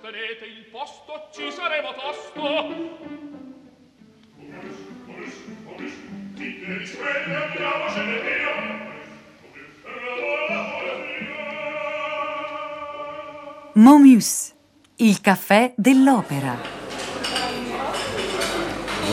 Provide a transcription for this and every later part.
sostenete il posto ci saremo tosto Momus, il caffè dell'opera.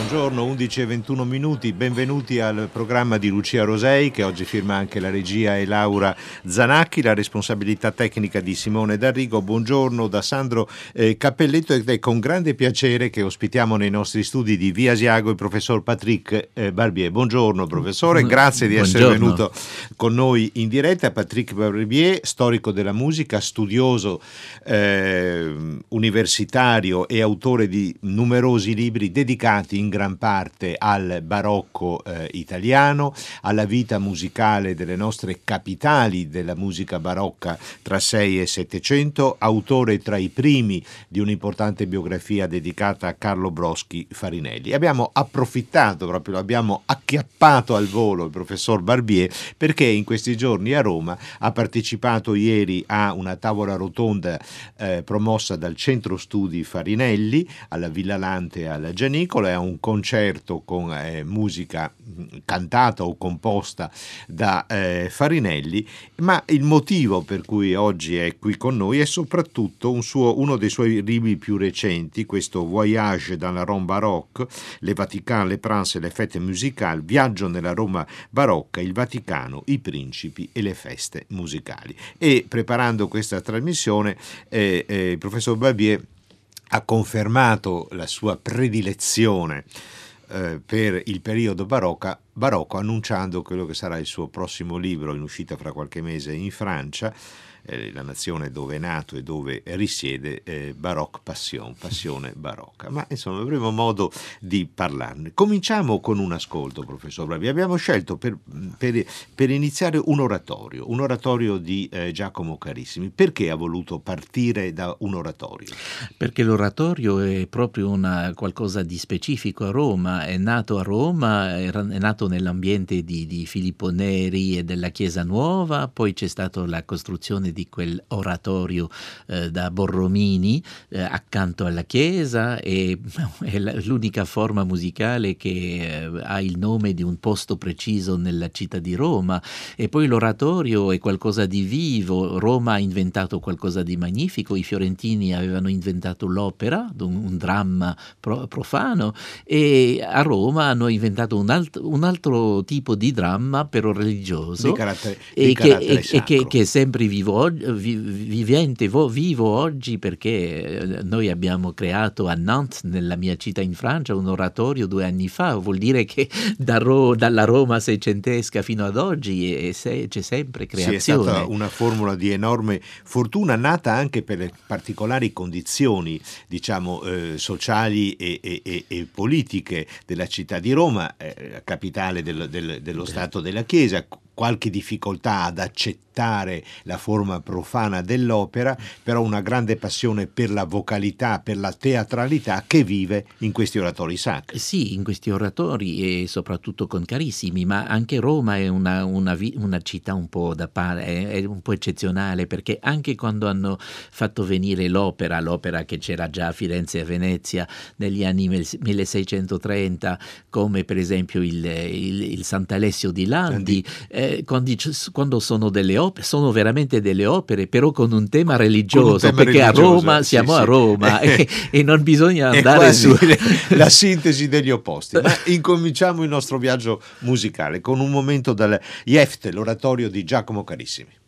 Buongiorno, 11 e 21 minuti, benvenuti al programma di Lucia Rosei che oggi firma anche la regia e Laura Zanacchi, la responsabilità tecnica di Simone D'Arrigo. Buongiorno da Sandro eh, Cappelletto ed è con grande piacere che ospitiamo nei nostri studi di Via Asiago il professor Patrick eh, Barbier. Buongiorno professore, grazie di essere Buongiorno. venuto con noi in diretta. Patrick Barbier, storico della musica, studioso eh, universitario e autore di numerosi libri dedicati in gran parte al barocco eh, italiano, alla vita musicale delle nostre capitali della musica barocca tra 6 e 700, autore tra i primi di un'importante biografia dedicata a Carlo Broschi Farinelli. Abbiamo approfittato, proprio l'abbiamo acchiappato al volo il professor Barbier perché in questi giorni a Roma ha partecipato ieri a una tavola rotonda eh, promossa dal Centro Studi Farinelli alla Villa Lante alla Gianicola e a un concerto con eh, musica mh, cantata o composta da eh, Farinelli, ma il motivo per cui oggi è qui con noi è soprattutto un suo- uno dei suoi libri più recenti, questo Voyage dans la Rome baroque, Le Vatican, le Prince e le fête musicali, Viaggio nella Roma barocca, il Vaticano, i principi e le feste musicali. E preparando questa trasmissione, eh, eh, il professor Barbier ha confermato la sua predilezione eh, per il periodo barocca, barocco annunciando quello che sarà il suo prossimo libro in uscita fra qualche mese in Francia, eh, la nazione dove è nato e dove risiede, eh, Baroque Passion, passione barocca. Ma insomma avremo modo di parlarne. Cominciamo con un ascolto, professor Bravi. Abbiamo scelto per, per- per iniziare un oratorio, un oratorio di eh, Giacomo Carissimi. Perché ha voluto partire da un oratorio? Perché l'oratorio è proprio una, qualcosa di specifico a Roma, è nato a Roma, era- è nato nell'ambiente di, di Filippo Neri e della Chiesa Nuova, poi c'è stata la costruzione di quell'oratorio eh, da Borromini eh, accanto alla Chiesa e è l'unica forma musicale che eh, ha il nome di un posto preciso nella città di Roma. E poi l'oratorio è qualcosa di vivo, Roma ha inventato qualcosa di magnifico, i fiorentini avevano inventato l'opera, un, dramma pro- profano e a Roma hanno inventato un, alt- un altro tipo di dramma però religioso Di carattere, e di che, carattere e- e che- che è sempre vivo, vivente, vo- vivo oggi perché eh, noi abbiamo creato a Nantes, nella mia città in Francia, un oratorio due anni fa, vuol dire che da Ro- dalla Roma seicentesca fino ad oggi è- è se- c'è sempre Sì, è creazione. stata una formula di enorme fortuna, nata anche per le particolari condizioni, diciamo, eh, sociali e, e- e- e politiche della città di Roma, eh, capitale del- del- dello Stato della Chiesa, qualche difficoltà ad accettare la forma profana dell'opera, però una grande passione per la vocalità, per la teatralità che vive in questi oratori sacri. Sì, in questi oratori e soprattutto con carissimi, ma anche Roma è una, una una città un po' da pare, è, è un po' eccezionale perché anche quando hanno fatto venire l'opera, l'opera che c'era già a Firenze e a Venezia negli anni mil- 1630, come per esempio il, il- il Sant'Alessio di Landi, eh, quando, dic- quando sono delle opere, sono veramente delle opere, però con un tema religioso, tema perché religioso, a Roma sì, siamo sì. a Roma e, e non bisogna andare su... la sintesi degli opposti. Ma incominciamo il nostro viaggio musicale con un momento dal Jefte, l'oratorio di Giacomo Carissimi.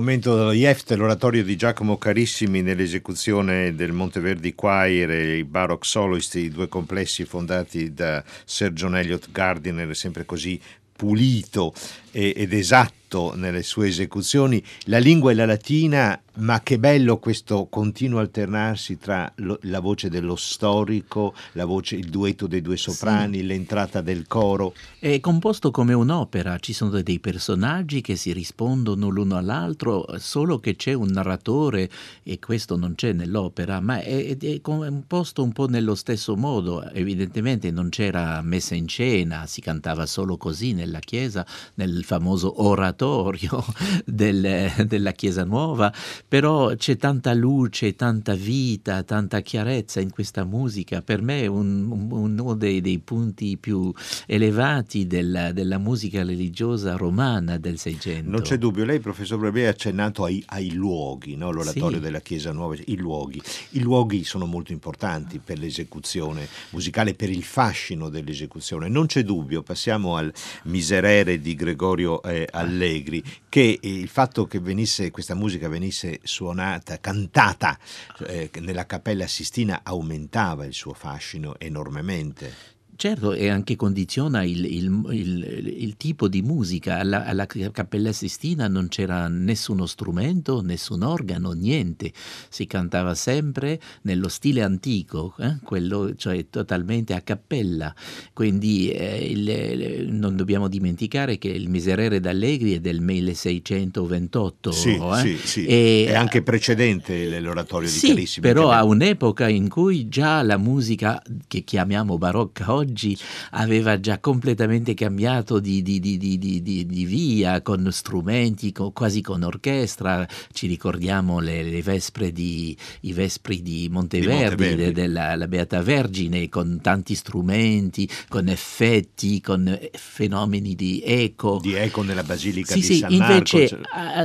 Momento dello Jeft, l'oratorio di Giacomo Carissimi nell'esecuzione del Monteverdi Choir e i Baroque Soloist, i due complessi fondati da John Elliott Gardiner, sempre così pulito ed esatto nelle sue esecuzioni. La lingua è la latina, ma che bello questo continuo alternarsi tra lo, la voce dello storico, la voce, il duetto dei due soprani, sì. l'entrata del coro. È composto come un'opera, ci sono dei personaggi che si rispondono l'uno all'altro, solo che c'è un narratore e questo non c'è nell'opera, ma è, è composto un po' nello stesso modo. Evidentemente non c'era messa in scena, si cantava solo così nella chiesa, nel famoso oratorio del, della Chiesa Nuova, però c'è tanta luce, tanta vita, tanta chiarezza in questa musica. Per me è un, uno dei, dei, punti più elevati della, della, musica religiosa romana del Seicento. Non c'è dubbio, lei professor Brevet ha accennato ai, ai luoghi, no? l'oratorio sì. della Chiesa Nuova, i luoghi. I luoghi sono molto importanti per l'esecuzione musicale, per il fascino dell'esecuzione. Non c'è dubbio, passiamo al miserere di Gregorio Gregorio eh, Allegri, che il fatto che venisse, questa musica venisse suonata, cantata eh, nella Cappella Sistina aumentava il suo fascino enormemente. Certo, e anche condiziona il, il, il, il tipo di musica. Alla, alla, Cappella Sistina non c'era nessuno strumento, nessun organo, niente. Si cantava sempre nello stile antico, eh? quello cioè totalmente a cappella. Quindi eh, non dobbiamo dimenticare che il Miserere d'Allegri è del 1628. Sì, eh? sì, sì. E, è anche precedente l'oratorio sì, di Carissimi. Però a un'epoca in cui già la musica che chiamiamo barocca oggi oggi aveva già completamente cambiato di, di, di, di via, con strumenti, con, quasi con orchestra. Ci ricordiamo le, le vespre di, i vespri di Monteverdi, Monteverdi. della Beata Vergine, con tanti strumenti, con effetti, con fenomeni di eco. Di eco nella Basilica sì, di sì, San invece Marco. Invece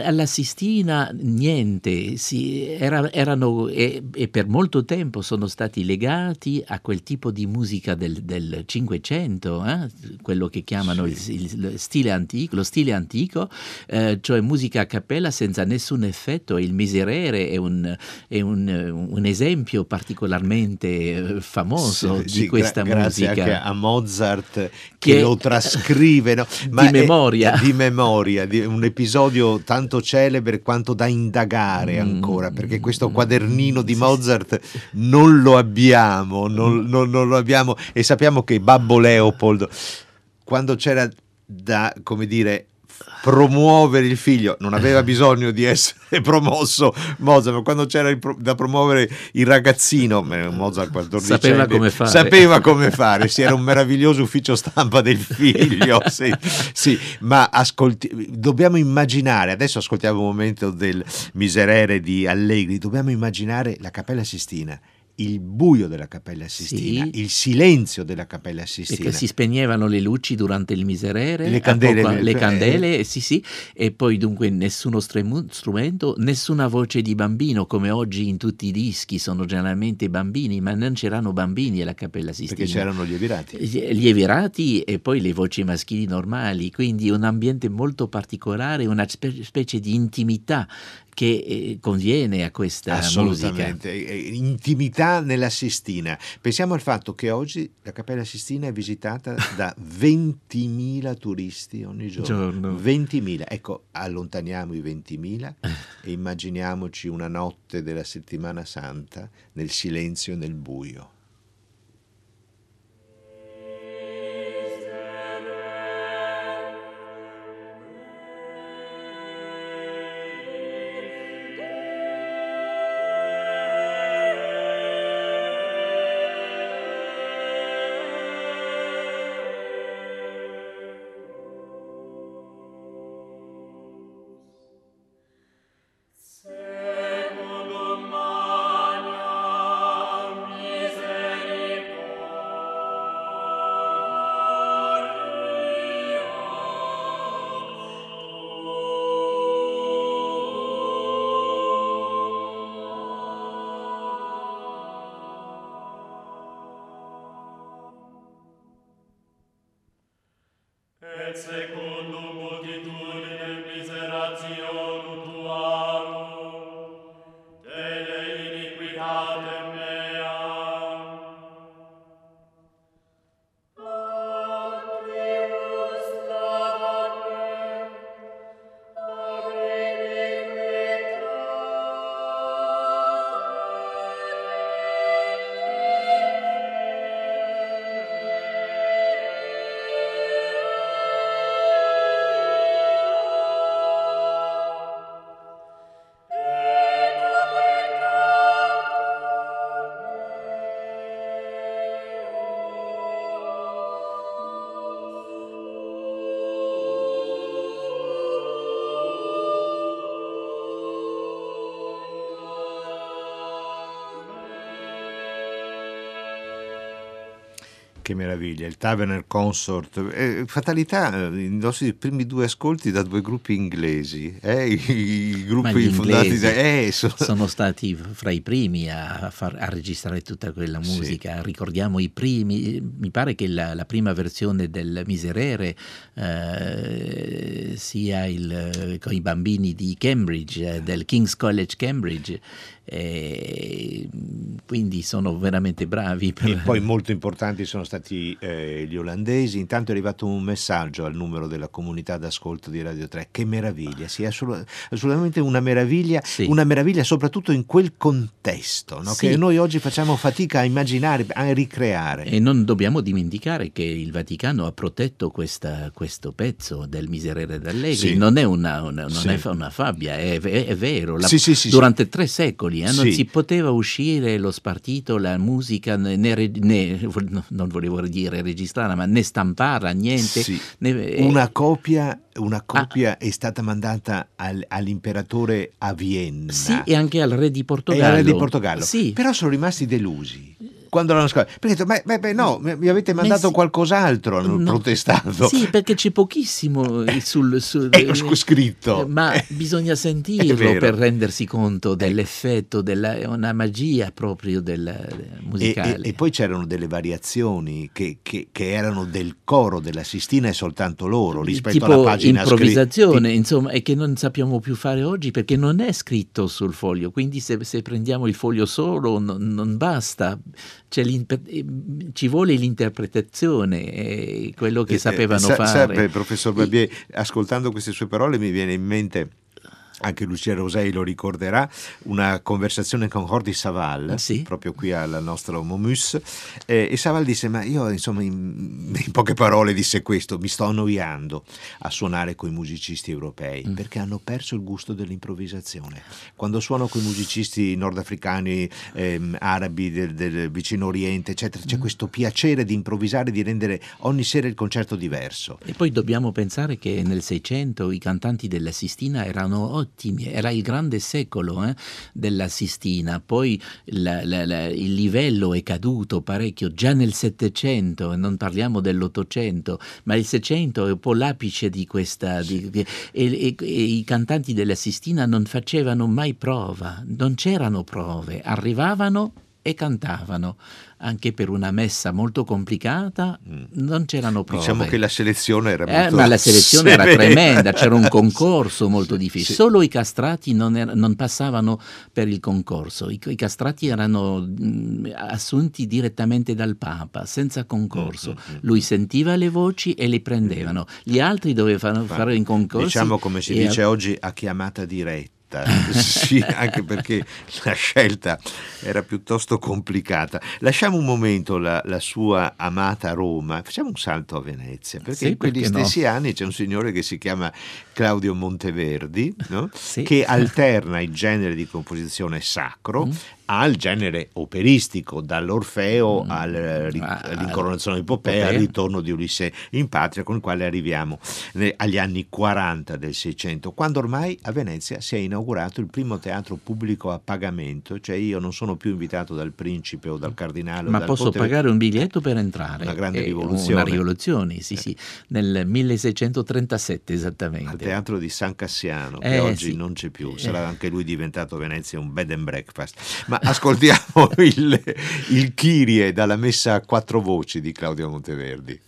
alla Sistina niente, sì, era, erano e, e, per molto tempo sono stati legati a quel tipo di musica del, del 500, eh? quello che chiamano sì. il, il, stile antico, lo stile antico, eh, cioè musica a cappella senza nessun effetto. Il Miserere è un, è un, un esempio particolarmente eh, famoso sì, di sì, questa gra- musica. Grazie anche a Mozart che, che lo trascrive no? di memoria. È, di memoria, di un episodio tanto celebre quanto da indagare mm, ancora, perché questo quadernino di Mozart non lo abbiamo, non, non, non lo abbiamo e sappiamo che Babbo Leopold, quando c'era da, come dire, promuovere il figlio, non aveva bisogno di essere promosso Mozart, ma quando c'era pro- da promuovere il ragazzino, Mozart 14 sapeva come fare, sapeva come fare, sì, era un meraviglioso ufficio stampa del figlio, sì, sì ma ascolti- dobbiamo immaginare, adesso ascoltiamo un momento del Miserere di Allegri, dobbiamo immaginare la Cappella Sistina il buio della Cappella Sistina, sì. il silenzio della Cappella Sistina. E si spegnevano le luci durante il miserere, le candele, poco, le candele eh. sì, sì, e poi dunque nessuno strumento, nessuna voce di bambino, come oggi in tutti i dischi sono generalmente bambini, ma non c'erano bambini alla Cappella Sistina. Perché c'erano gli evirati. Gli evirati e poi le voci maschili normali, quindi un ambiente molto particolare, una specie di intimità che eh, conviene a questa Assolutamente. musica. Intimità nella Sistina. Pensiamo al fatto che oggi la Cappella Sistina è visitata da 20.000 turisti ogni giorno. giorno. 20.000. Ecco, allontaniamo i 20.000 e immaginiamoci una notte della settimana santa nel silenzio e nel buio. serce meraviglia, il Taverner Consort. Eh, fatalità, eh, i nostri primi due ascolti da due gruppi inglesi, eh, i, i gruppi fondati da... Eh, sono... sono... stati fra i primi a, far, a registrare tutta quella musica. Sì. Ricordiamo i primi, mi pare che la, la prima versione del Miserere eh, sia il, con i bambini di Cambridge, eh, del King's College Cambridge. E quindi sono veramente bravi. Per... E poi molto importanti sono stati eh, gli olandesi. Intanto è arrivato un messaggio al numero della comunità d'ascolto di Radio 3. Che meraviglia, sì, assolut- assolutamente una meraviglia, sì. una meraviglia soprattutto in quel contesto no? sì. che noi oggi facciamo fatica a immaginare, a ricreare. E non dobbiamo dimenticare che il Vaticano ha protetto questa, questo pezzo del Miserere d'Allegri. Sì. Non è una, una, non è una fabbia, è, è, è vero. La, durante tre secoli secoli, eh? non sì. si poteva uscire lo spartito, la musica, né, né, non volevo dire registrarla, ma né stamparla, niente. Sì. Né, eh, una copia, una copia ah, è stata mandata al, all'imperatore a Vienna. Sì, e anche al re di Portogallo. E al re di Portogallo. Sì. Però sono rimasti delusi quando l'hanno scritto. Perché detto, beh, beh, no, mi avete mandato sì. qualcos'altro, hanno no. protestato. Sì, perché c'è pochissimo sul, sul è scritto. Ma eh, bisogna sentirlo per rendersi conto dell'effetto, della, una magia proprio del, musicale. E, e, e, poi c'erano delle variazioni che, che, che, erano del coro della Sistina e soltanto loro rispetto tipo alla pagina improvvisazione, scritta. insomma, e che non sappiamo più fare oggi perché non è scritto sul foglio, quindi se, se prendiamo il foglio solo non, non basta ci vuole l'interpretazione, quello che eh, sapevano sa, fare. Sa, professor Barbier, ascoltando queste sue parole mi viene in mente anche Lucia Rosei lo ricorderà, una conversazione con Hordi Saval, ah, sì. proprio qui al nostro Momus, eh, e Saval disse, ma io insomma in, in, poche parole disse questo, mi sto annoiando a suonare con i musicisti europei, mm. perché hanno perso il gusto dell'improvvisazione. Quando suono con i musicisti nordafricani, ehm, arabi del, del, vicino oriente, eccetera, c'è mm. questo piacere di improvvisare, di rendere ogni sera il concerto diverso. E poi dobbiamo pensare che nel Seicento i cantanti della Sistina erano ottimi, era il grande secolo eh, della Sistina, poi la, la, la, il livello è caduto parecchio già nel Settecento, non parliamo dell'Ottocento, ma il Seicento è un po' l'apice di questa... Di, di, e, e, e i cantanti della Sistina non facevano mai prova, non c'erano prove, arrivavano e cantavano anche per una messa molto complicata mm. non c'erano prove. Diciamo che la selezione era eh, molto Ma la selezione severa. era tremenda, c'era un concorso molto difficile. Sì. Solo i castrati non, er- non, passavano per il concorso. I, i castrati erano mh, mm, assunti direttamente dal Papa, senza concorso. Mm-hmm. Lui sentiva le voci e le prendevano. Gli altri dovevano fare in concorso. Diciamo come si dice a... oggi a chiamata diretta sì, anche perché la scelta era piuttosto complicata. Lasciamo un momento la, la sua amata Roma, facciamo un salto a Venezia, perché sì, in quegli perché stessi no? anni c'è un signore che si chiama Claudio Monteverdi, no? sì. che alterna il genere di composizione sacro mm al genere operistico, dall'Orfeo mm. al, ah, all'incoronazione di Popea, al ritorno di Ulisse in patria, con il quale arriviamo agli anni 40 del Seicento, quando ormai a Venezia si è inaugurato il primo teatro pubblico a pagamento, cioè io non sono più invitato dal principe o dal cardinale. Ma posso potere... pagare un biglietto per entrare. Una grande rivoluzione. Una rivoluzione, sì, sì, nel 1637 esattamente. Al teatro di San Cassiano, che eh, oggi sì. non c'è più, sarà eh. anche lui diventato a Venezia un bed and breakfast. Ma ma ascoltiamo il, il Kyrie dalla messa a quattro voci di Claudio Monteverdi.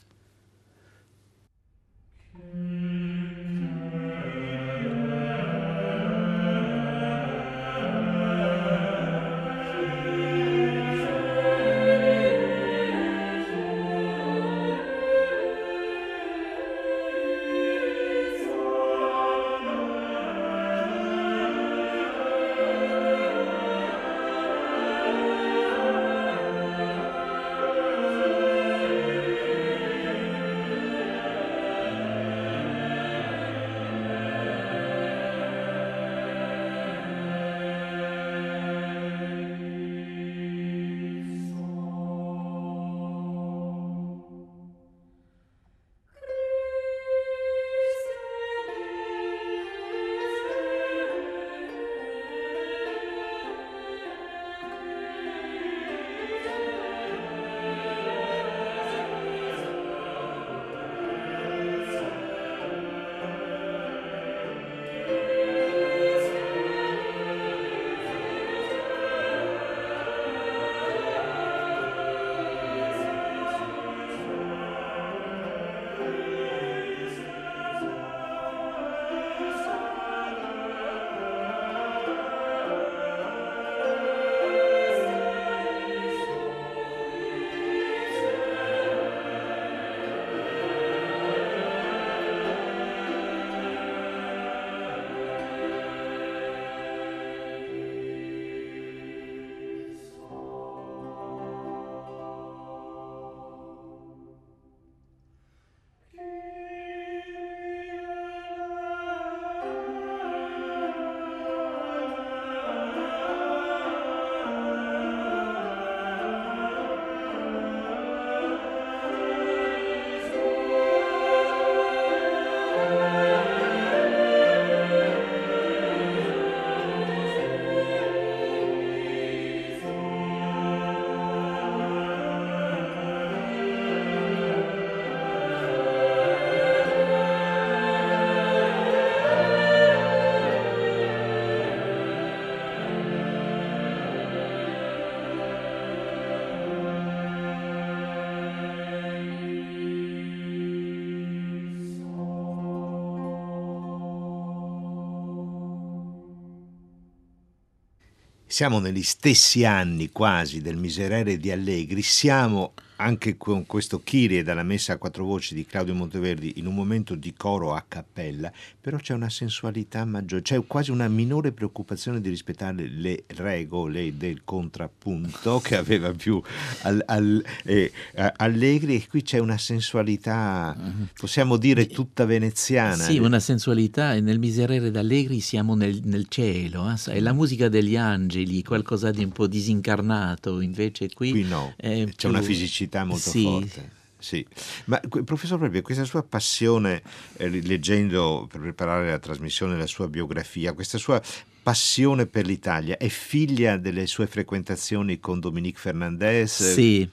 Siamo negli stessi anni quasi del Miserere di Allegri, siamo anche con questo Kyrie dalla messa a quattro voci di Claudio Monteverdi in un momento di coro a cappella, però c'è una sensualità maggiore, c'è quasi una minore preoccupazione di rispettare le regole del contrappunto che aveva più al, al, eh, Allegri e qui c'è una sensualità, possiamo dire tutta veneziana. Sì, una sensualità e nel Miserere d'Allegri siamo nel, nel cielo, eh? è la musica degli angeli, qualcosa di un po' disincarnato, invece qui, qui no, c'è più... una fisicità identità molto sì. forte. Sì, ma professor Proprio, questa sua passione, eh, leggendo per preparare la trasmissione la sua biografia, questa sua passione per l'Italia è figlia delle sue frequentazioni con Dominique Fernandez? Sì,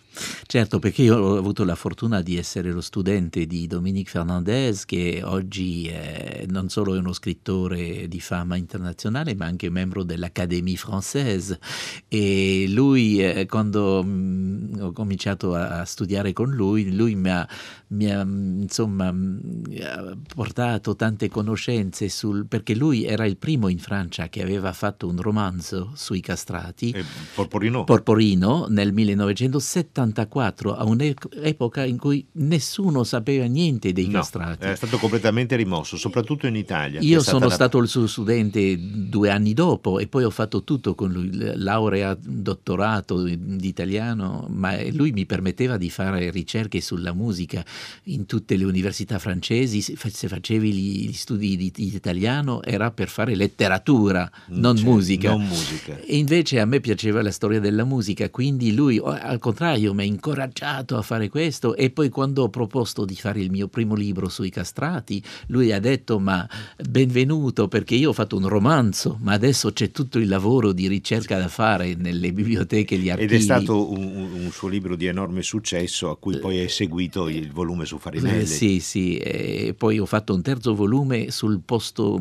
certo, perché io ho avuto la fortuna di essere lo studente di Dominique Fernandez, che oggi è non solo è uno scrittore di fama internazionale, ma anche membro dell'Académie Française. E lui, eh, quando mh, mm, ho cominciato a studiare con lui, lui mi ha, mi ha, insomma, mi ha portato tante conoscenze sul, perché lui era il primo in Francia che aveva fatto un romanzo sui castrati, eh, Porporino. Porporino, nel 1974, a un'epoca in cui nessuno sapeva niente dei no, castrati. È stato completamente rimosso, soprattutto in Italia. Io sono la... stato il suo studente due anni dopo e poi ho fatto tutto con lui, laurea, dottorato di italiano, ma lui mi permetteva di fare ricerche sulla musica in tutte le università francesi. Se facevi gli studi di, di italiano era per fare letteratura non, cioè, musica. non musica. E invece a me piaceva la storia della musica, quindi lui al contrario mi ha incoraggiato a fare questo e poi quando ho proposto di fare il mio primo libro sui castrati, lui ha detto ma benvenuto perché io ho fatto un romanzo, ma adesso c'è tutto il lavoro di ricerca da fare nelle biblioteche gli archivi. Ed è stato un, un, suo libro di enorme successo a cui poi è seguito il volume su Farinelli. Eh, sì, sì, e poi ho fatto un terzo volume sul posto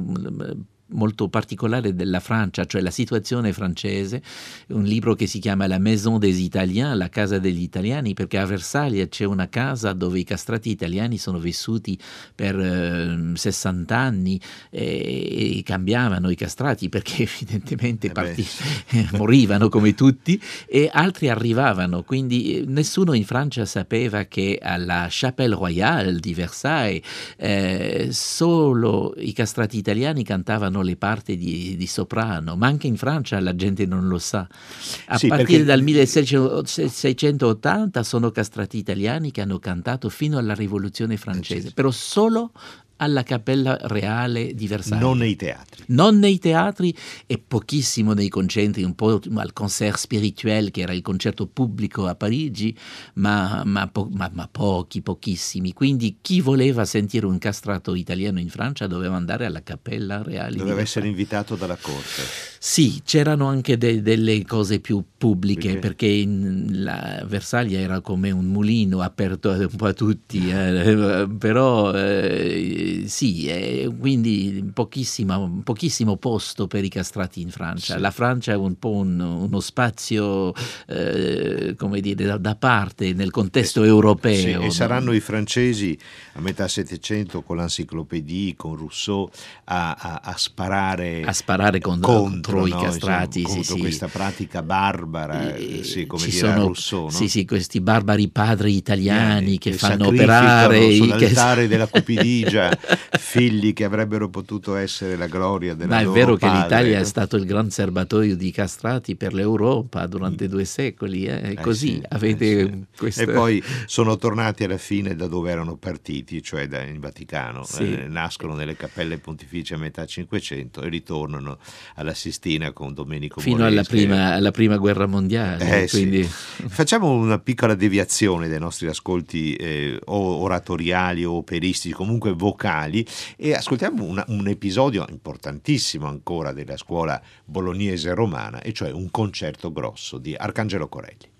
molto particolare della Francia, cioè la situazione francese, un libro che si chiama La Maison des Italiens, la casa degli italiani, perché a Versailles c'è una casa dove i castrati italiani sono vissuti per eh, 60 anni e, e, cambiavano i castrati perché evidentemente eh parti, morivano come tutti e altri arrivavano, quindi eh, nessuno in Francia sapeva che alla Chapelle Royale di Versailles eh, solo i castrati italiani cantavano le parti di, di, soprano, ma anche in Francia la gente non lo sa. A sì, partire dal 1680 sono castrati italiani che hanno cantato fino alla rivoluzione francese, però solo alla Cappella Reale di Versailles. Non nei teatri. Non nei teatri e pochissimo nei concerti, un po' al concert spirituel che era il concerto pubblico a Parigi, ma, ma, po- ma, ma, pochi, pochissimi. Quindi chi voleva sentire un castrato italiano in Francia doveva andare alla Cappella Reale. Doveva essere invitato dalla corte. Sì, c'erano anche de- delle cose più pubbliche perché, perché la Versailles era come un mulino aperto un po' a tutti, eh, però... Eh, sì, eh, quindi pochissimo posto per i castrati in Francia. Sì. La Francia è un po' un, uno spazio, eh, come dire, da, da, parte nel contesto eh, europeo. Sì, no? E saranno i francesi a metà Settecento con l'enciclopédie, con Rousseau, a, a, a sparare, a sparare con, contro, contro, i castrati. Insomma, contro sì, questa pratica barbara, e, sì, come dire sono, Rousseau. No? Sì, sì, questi barbari padri italiani che, che fanno operare... Sull'altare che... della cupidigia figli che avrebbero potuto essere la gloria della Ma è vero padre. che l'Italia è stato il gran serbatoio di castrati per l'Europa durante mm. due secoli, eh? eh così sì, avete eh sì. questo... E poi sono tornati alla fine da dove erano partiti, cioè da, in Vaticano, sì. eh, nascono nelle cappelle pontificie a metà Cinquecento e ritornano alla Sistina con Domenico Fino Moreschi. alla prima, alla prima guerra mondiale. Eh, quindi... Facciamo una piccola deviazione dai nostri ascolti eh, oratoriali o operistici, comunque vocali musicali e ascoltiamo una, un episodio importantissimo ancora della scuola bolognese romana, e cioè un concerto grosso di Arcangelo Corelli.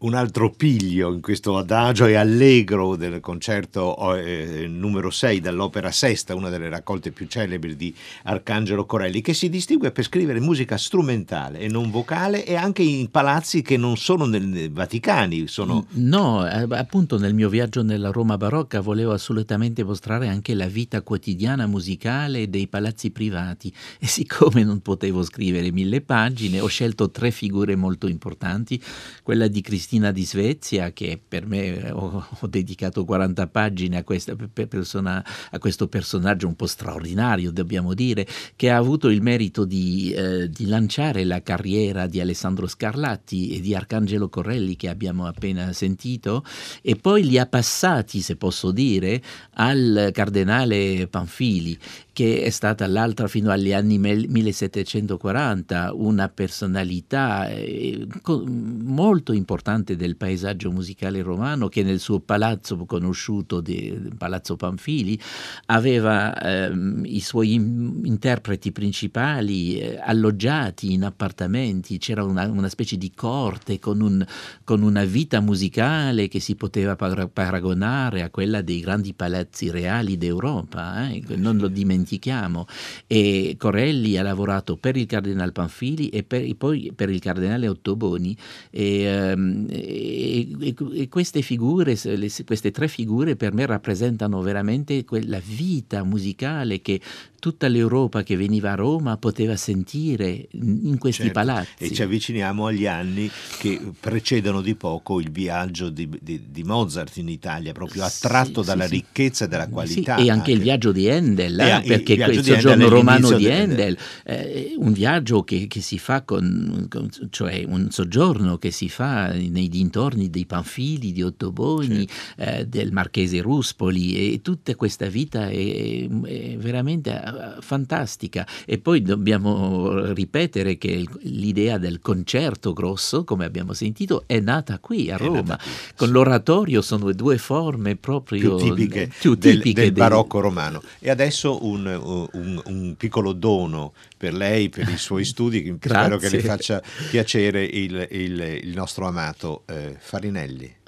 Un altro piglio in questo adagio e allegro del concerto eh, numero 6 dall'opera Sesta, una delle raccolte più celebri di Arcangelo Corelli, che si distingue per scrivere musica strumentale e non vocale e anche in palazzi che non sono nel Vaticani. Sono... No, eh, appunto nel mio viaggio nella Roma barocca volevo assolutamente mostrare anche la vita quotidiana musicale dei palazzi privati e siccome non potevo scrivere mille pagine ho scelto tre figure molto importanti, quella di Cristina Cristina di Svezia, che per me eh, ho, ho dedicato 40 pagine a, questa, persona, a, questo personaggio un po' straordinario, dobbiamo dire, che ha avuto il merito di, eh, di, lanciare la carriera di Alessandro Scarlatti e di Arcangelo Correlli, che abbiamo appena sentito, e poi li ha passati, se posso dire, al cardenale Panfili, che è stata l'altra fino agli anni 1740, una personalità eh, molto importante del paesaggio musicale romano che nel suo palazzo conosciuto, di, Palazzo Panfili, aveva ehm, i suoi interpreti principali eh, alloggiati in appartamenti, c'era una, una specie di corte con, un, con, una vita musicale che si poteva paragonare a quella dei grandi palazzi reali d'Europa, eh? non lo dimentichiamo. E Corelli ha lavorato per il Cardinale Panfili e, per, e poi per il Cardinale Ottoboni e, um, e, e queste figure, queste tre figure per me rappresentano veramente quella vita musicale che tutta l'Europa che veniva a Roma poteva sentire in questi certo. palazzi. E ci avviciniamo agli anni che precedono di poco il viaggio di, di, di Mozart in Italia, proprio attratto sì, dalla sì, ricchezza e dalla qualità. Sì, e anche, anche, il viaggio di Handel, eh, perché il soggiorno romano di Handel, eh, un viaggio che, che si fa con, con, cioè un soggiorno che si fa nei dintorni dei Panfili, di Ottoboni, certo. eh, del Marchese Ruspoli e tutta questa vita è, è veramente eh, fantastica. E poi dobbiamo ripetere che l'idea del concerto grosso, come abbiamo sentito, è nata qui a Roma. Qui, con sì. l'oratorio sono due forme proprio più tipiche, più tipiche del, del, barocco romano. E adesso un, un, un, piccolo dono per lei, per i suoi studi, spero che le faccia piacere il, il, il nostro amato eh, Farinelli.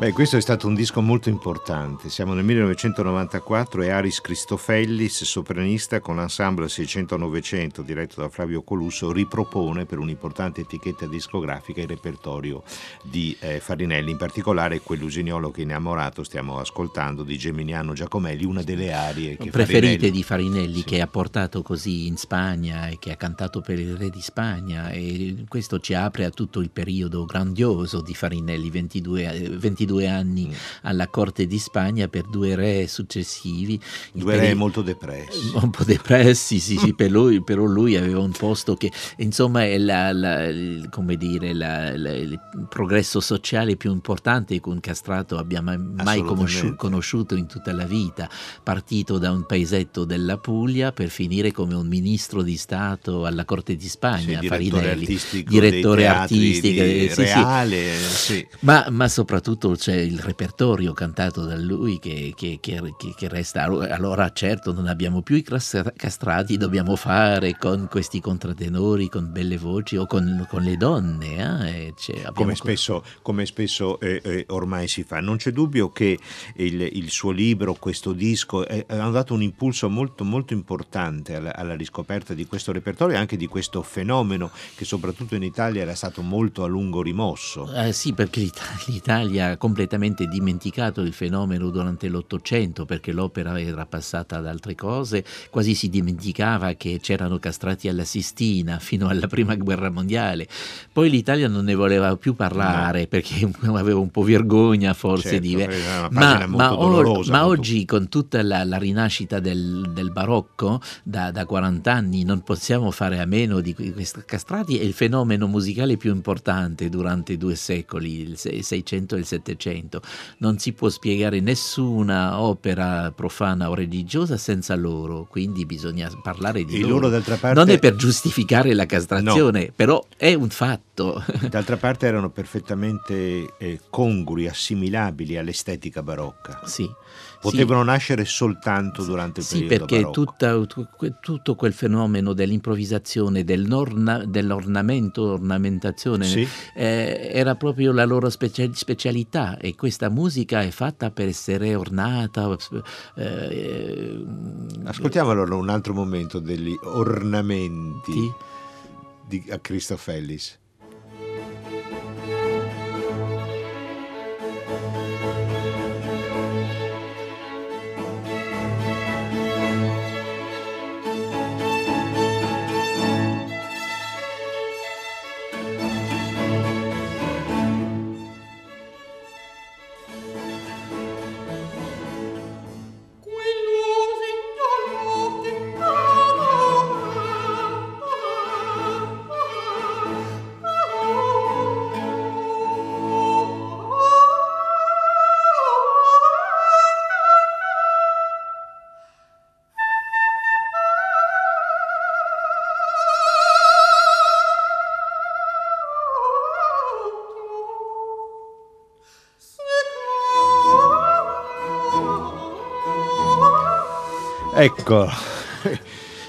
Beh, questo è stato un disco molto importante. Siamo nel 1994 e Aris Cristofellis, sopranista con l'ensemble 600-900 diretto da Flavio Colusso, ripropone per un'importante etichetta discografica il repertorio di eh, Farinelli, in particolare quell'usignolo che innamorato stiamo ascoltando di Geminiano Giacomelli, una delle arie che preferite Farinelli... di Farinelli sì. che ha portato così in Spagna e che ha cantato per il re di Spagna e questo ci apre a tutto il periodo grandioso di Farinelli 22, 22 eh, due anni mm. alla corte di Spagna per due re successivi. Due re molto depressi. Un po' depressi, sì, sì, per lui, però lui aveva un posto che, insomma, è la, la, il, come dire, la, il progresso sociale più importante che un castrato abbia mai, mai conosciuto in tutta la vita, partito da un paesetto della Puglia per finire come un ministro di Stato alla corte di Spagna, sì, Farinelli, direttore artistico, direttore artistico di, eh, sì, reale, sì. Ma, ma soprattutto c'è il repertorio cantato da lui che, che- che- che- resta. Allora, certo, non abbiamo più i castrati, dobbiamo fare con questi contratenori, con belle voci o con, con le donne. eh, Come co- spesso, come spesso, eh, eh, ormai si fa. Non c'è dubbio che il, il suo libro, questo disco, hanno dato un impulso molto, molto importante alla, alla riscoperta di questo repertorio e anche di questo fenomeno che soprattutto in Italia era stato molto a lungo rimosso. Eh, sì, perché l'Ita- l'Italia ha completamente dimenticato il fenomeno durante l'Ottocento, perché l'opera era passata ad altre cose, quasi si dimenticava che c'erano castrati alla Sistina fino alla Prima Guerra Mondiale. Poi l'Italia non ne voleva più parlare perché aveva un po' vergogna forse Certo, di... pagina Ma, ma or- dolorosa, ma oggi con tutta la, la rinascita del, del barocco da, da 40 anni non possiamo fare a meno di que- questi castrati è il fenomeno musicale più importante durante due secoli, il se- 600 e il 700. Non si può spiegare nessuna opera profana o religiosa senza loro, quindi bisogna parlare di E loro. loro parte, Non è per giustificare la castrazione, però è un fatto. d'altra parte erano perfettamente eh, congrui, assimilabili all'estetica barocca. sì. Potevano nascere soltanto durante il Sì, periodo perché tutta- tutto quel fenomeno dell'improvvisazione, dell'orna- dell'ornamento, ornamentazione, Sì. eh, era proprio la loro specia- specialità e questa musica è fatta per essere ornata. eh, Ascoltiamo allora un altro momento degli ornamenti Sì. di, a Cristofellis. Ecco,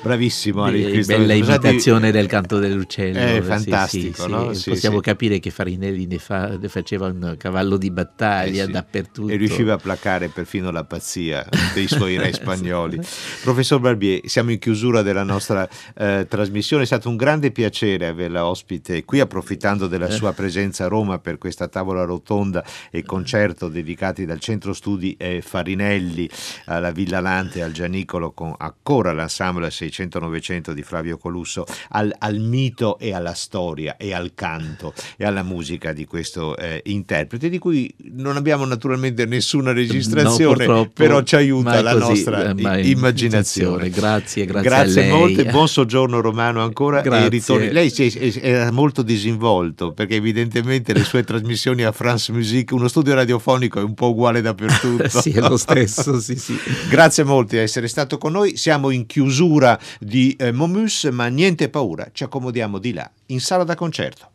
bravissimo Ari Be- Cristo- bella imitazione del canto dell'uccello. È sì, fantastico, no? Possiamo capire che Farinelli ne, fa- ne faceva un cavallo di battaglia Eh dappertutto. E riusciva a placare perfino la pazzia dei suoi re spagnoli. Professor Barbier, siamo in chiusura della nostra eh, trasmissione, è stato un grande piacere averla ospite qui, approfittando della Eh. sua presenza a Roma per questa tavola rotonda e concerto dedicati dal Centro Studi eh, Farinelli alla Villa Lante, al Gianicolo, con ancora l'ensemble 600-900 di Flavio Colusso, al, al mito e alla storia e al canto e alla musica di questo eh, interprete, di cui non abbiamo naturalmente nessuna registrazione, No, però ci aiuta la così, nostra eh, immaginazione. Grazie, grazie, Grazie molte, buon soggiorno Romano ancora Grazie. e ritorni. Lei era molto disinvolto perché evidentemente le sue trasmissioni a France Musique, uno studio radiofonico è un po' uguale dappertutto. sì, è lo stesso, sì, sì. Grazie molti di essere stato con noi. Siamo in chiusura di eh, Momus, ma niente paura, ci accomodiamo di là, in sala da concerto.